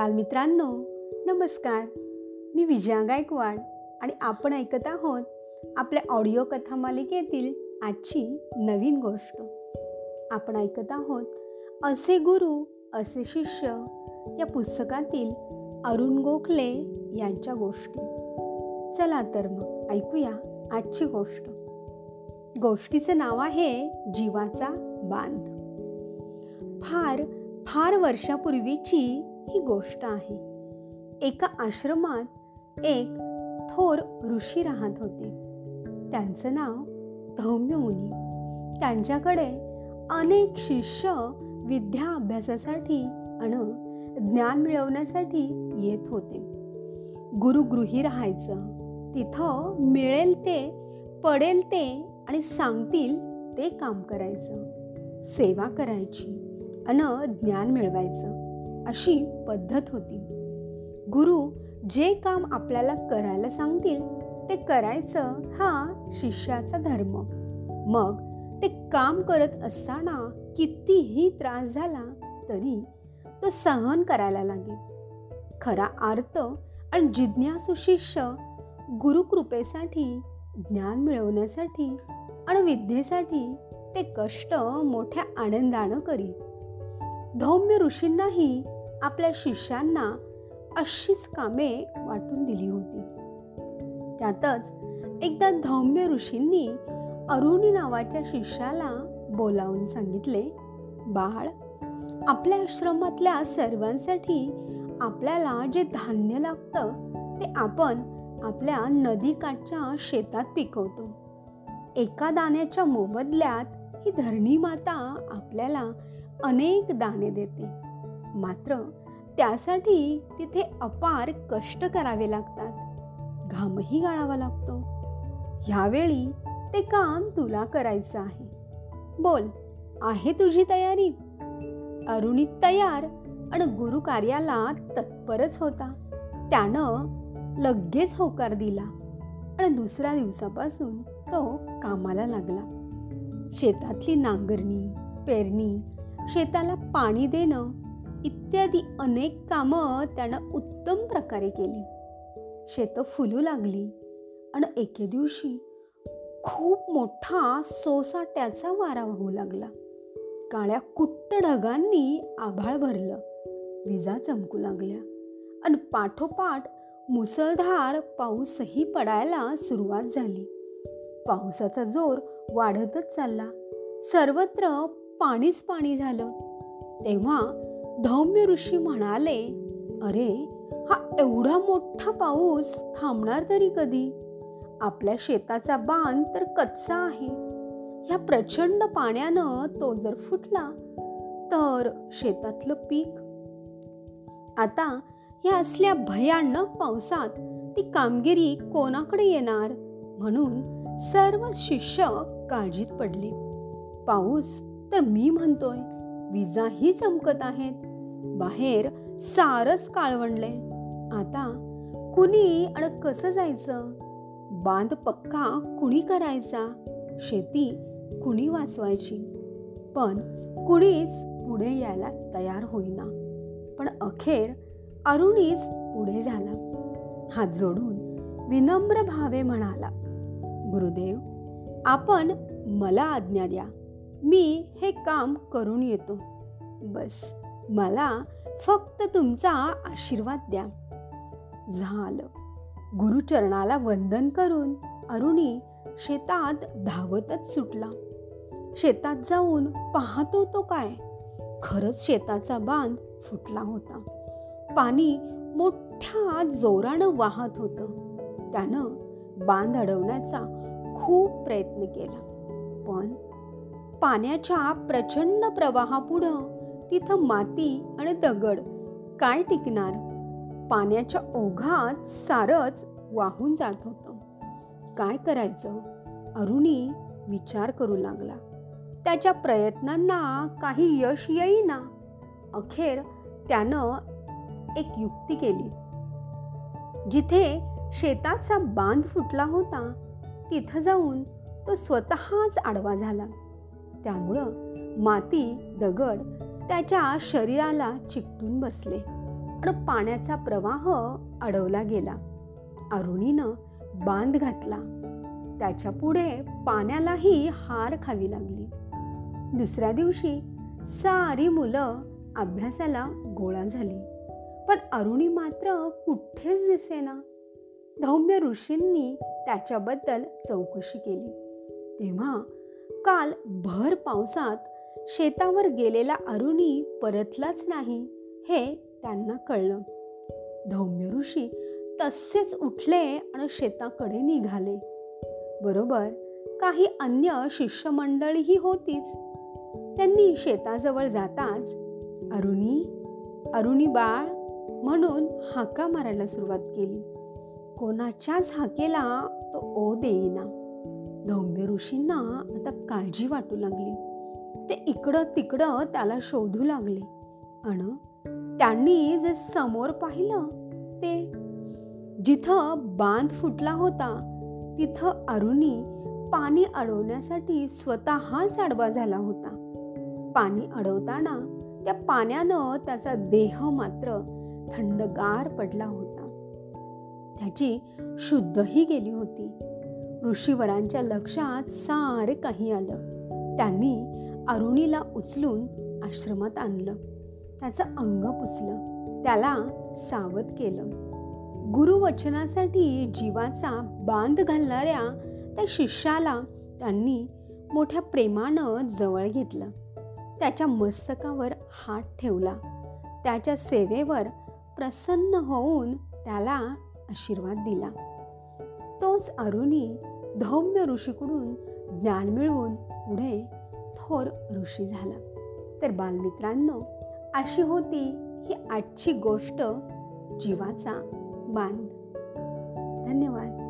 बालमित्रांनो नमस्कार. मी विजया गायकवाड आणि आपण ऐकत आहोत आपल्या ऑडिओ कथा मालिकेतील आजची नवीन गोष्ट. आपण ऐकत आहोत असे गुरु असे शिष्य या पुस्तकातील अरुण गोखले यांच्या गोष्टी. चला तर मग ऐकूया आजची गोष्ट. गोष्टीचं नाव आहे जीवाचा बांध. फार फार वर्षापूर्वीची ही गोष्ट आहे. एका आश्रमात एक थोर ऋषी राहत होते. त्यांचं नाव धौम्य मुनी. त्यांच्याकडे अनेक शिष्य विद्या अभ्यासासाठी आणि ज्ञान मिळवण्यासाठी येत होते. गुरुगृही राहायचं. तिथं मिळेल ते पडेल ते आणि सांगतील ते काम करायचं. सेवा करायची. अन ज्ञान मिळवायचं. अशी पद्धत होती. गुरु जे काम आपल्याला करायला सांगतील ते करायचं हा शिष्याचा धर्म. मग ते काम करत असताना कितीही त्रास झाला तरी तो सहन करायला लागेल. खरा आर्त आणि जिज्ञासू शिष्य गुरुकृपेसाठी ज्ञान मिळवण्यासाठी आणि विद्येसाठी ते कष्ट मोठ्या आनंदानं करी धौम्य ऋषींनाही आपल्या शिष्यांना अशीच कामे वाटून दिली होती. त्यातच एकदा धौम्य ऋषींनी अरुणी नावाच्या शिष्याला बोलावून सांगितले बाळ आपल्या आश्रमातल्या सर्वांसाठी आपल्याला जे धान्य लागतं ते आपण आपल्या नदीकाठच्या शेतात पिकवतो. एका दाण्याच्या मोबदल्यात ही धरणी माता आपल्याला अनेक दाणे देते. मात्र त्यासाठी तिथे अपार कष्ट करावे लागतात. घामही गाळावा लागतो. ह्यावेळी ते काम तुला करायचं आहे. बोल आहे तुझी तयारी? अरुणी तयार आणि गुरु कार्याला तत्परच होता. त्यानं लगेच होकार दिला आणि दुसऱ्या दिवसापासून तो कामाला लागला. शेतातली नांगरणी पेरणी शेताला पाणी देणं इत्यादी अनेक कामं त्यानं उत्तम प्रकारे केली. शेतं फुलू लागली आणि एके दिवशी खूप मोठा सोसाट्याचा वारा वाहू लागला. काळ्या कुट्ट ढगांनी आभाळ भरलं. विजा चमकू लागल्या. आणि पाठोपाठ मुसळधार पाऊसही पडायला सुरुवात झाली. पावसाचा जोर वाढतच चालला. सर्वत्र पाणीच पाणी झालं. तेव्हा धौम्य ऋषी म्हणाले अरे हा एवढा मोठा पाऊस थांबणार तरी कधी? आपल्या शेताचा बांध तर कच्चा आहे. ह्या प्रचंड पाण्यानं तो जर फुटला तर शेतातलं पीक आता ह्या असल्या भयानक पावसात ती कामगिरी कोणाकडे येणार? म्हणून सर्व शिष्य काळजीत पडले. पाऊस तर मी म्हणतोय विजाही चमकत आहेत. बाहेर सारच काळवंडले. आता कुणी आणि कसं जायचं? बांध पक्का कुणी करायचा? शेती कुणी वाचवायची? पण कुणीच पुढे यायला तयार होईना. पण अखेर अरुणीच पुढे झाला. हात जोडून विनम्र भावे म्हणाला गुरुदेव आपण मला आज्ञा द्या. मी हे काम करून येतो. बस. मला फक्त तुमचा आशीर्वाद द्या. झालं. गुरुचरणाला वंदन करून अरुणी शेतात धावतच सुटला. शेतात जाऊन पाहतो तो काय? खरंच शेताचा बांध फुटला होता. पाणी मोठ्या जोरानं वाहत होतं. त्यानं बांध अडवण्याचा खूप प्रयत्न केला. पण पाण्याच्या प्रचंड प्रवाहापुढं तिथं माती आणि दगड. काय टिकणार? पाण्याच्या ओघात सारच वाहून जात होतं. काय करायचं? अरुणी विचार करू लागला. त्याच्या प्रयत्नांना काही यश येईना. अखेर त्यानं एक युक्ती केली. जिथे शेताचा बांध फुटला होता तिथं जाऊन तो स्वतःच आडवा झाला. त्यामुळं माती दगड त्याच्या शरीराला चिकटून बसले आणि पाण्याचा प्रवाह अडवला गेला. अरुणीनं बांध घातला. त्याच्या पुढे पाण्यालाही हार खावी लागली. दुसऱ्या दिवशी सारी मुलं अभ्यासाला गोळा झाली. पण अरुणी मात्र कुठेच दिसेना. धौम्य ऋषींनी त्याच्याबद्दल चौकशी केली. तेव्हा काल भर पावसात शेतावर गेलेला अरुणी परतलाच नाही हे त्यांना कळलं. धौम्य ऋषी तसेच उठले आणि शेताकडे निघाले. बरोबर काही अन्य शिष्यमंडळीही होतीच. त्यांनी शेताजवळ जाताच अरुणी अरुणी बाळ म्हणून हाका मारायला सुरुवात केली. कोणाच्याच हाकेला तो ओ देईना. धौम्य ऋषींना आता काळजी वाटू लागली. ते इकडं तिकडं त्याला शोधू लागले. आणि त्यांनी जे समोर पाहिलं ते जिथं बांध फुटला होता तिथं अरुणी पाणी अडवण्यासाठी स्वतःच आडवा झाला होता. पाणी अडवताना त्या पाण्यानं त्याचा देह मात्र थंडगार पडला होता. त्याची शुद्धही गेली होती. ऋषीवरांच्या लक्षात सारे काही आलं. त्यांनी अरुणीला उचलून आश्रमात आणलं. त्याचं अंग पुसलं. त्याला सावध केलं. गुरुवचनासाठी जीवाचा बांध घालणाऱ्या त्या शिष्याला त्यांनी मोठ्या प्रेमानं जवळ घेतलं. त्याच्या मस्तकावर हात ठेवला. त्याच्या सेवेवर प्रसन्न होऊन त्याला आशीर्वाद दिला. तोच अरुणी धौम्य ऋषीकडून ज्ञान मिळवून पुढे थोर ऋषी झाला. तर बालमित्रांनो अशी होती ही आजची गोष्ट जीवाचा बांध. धन्यवाद.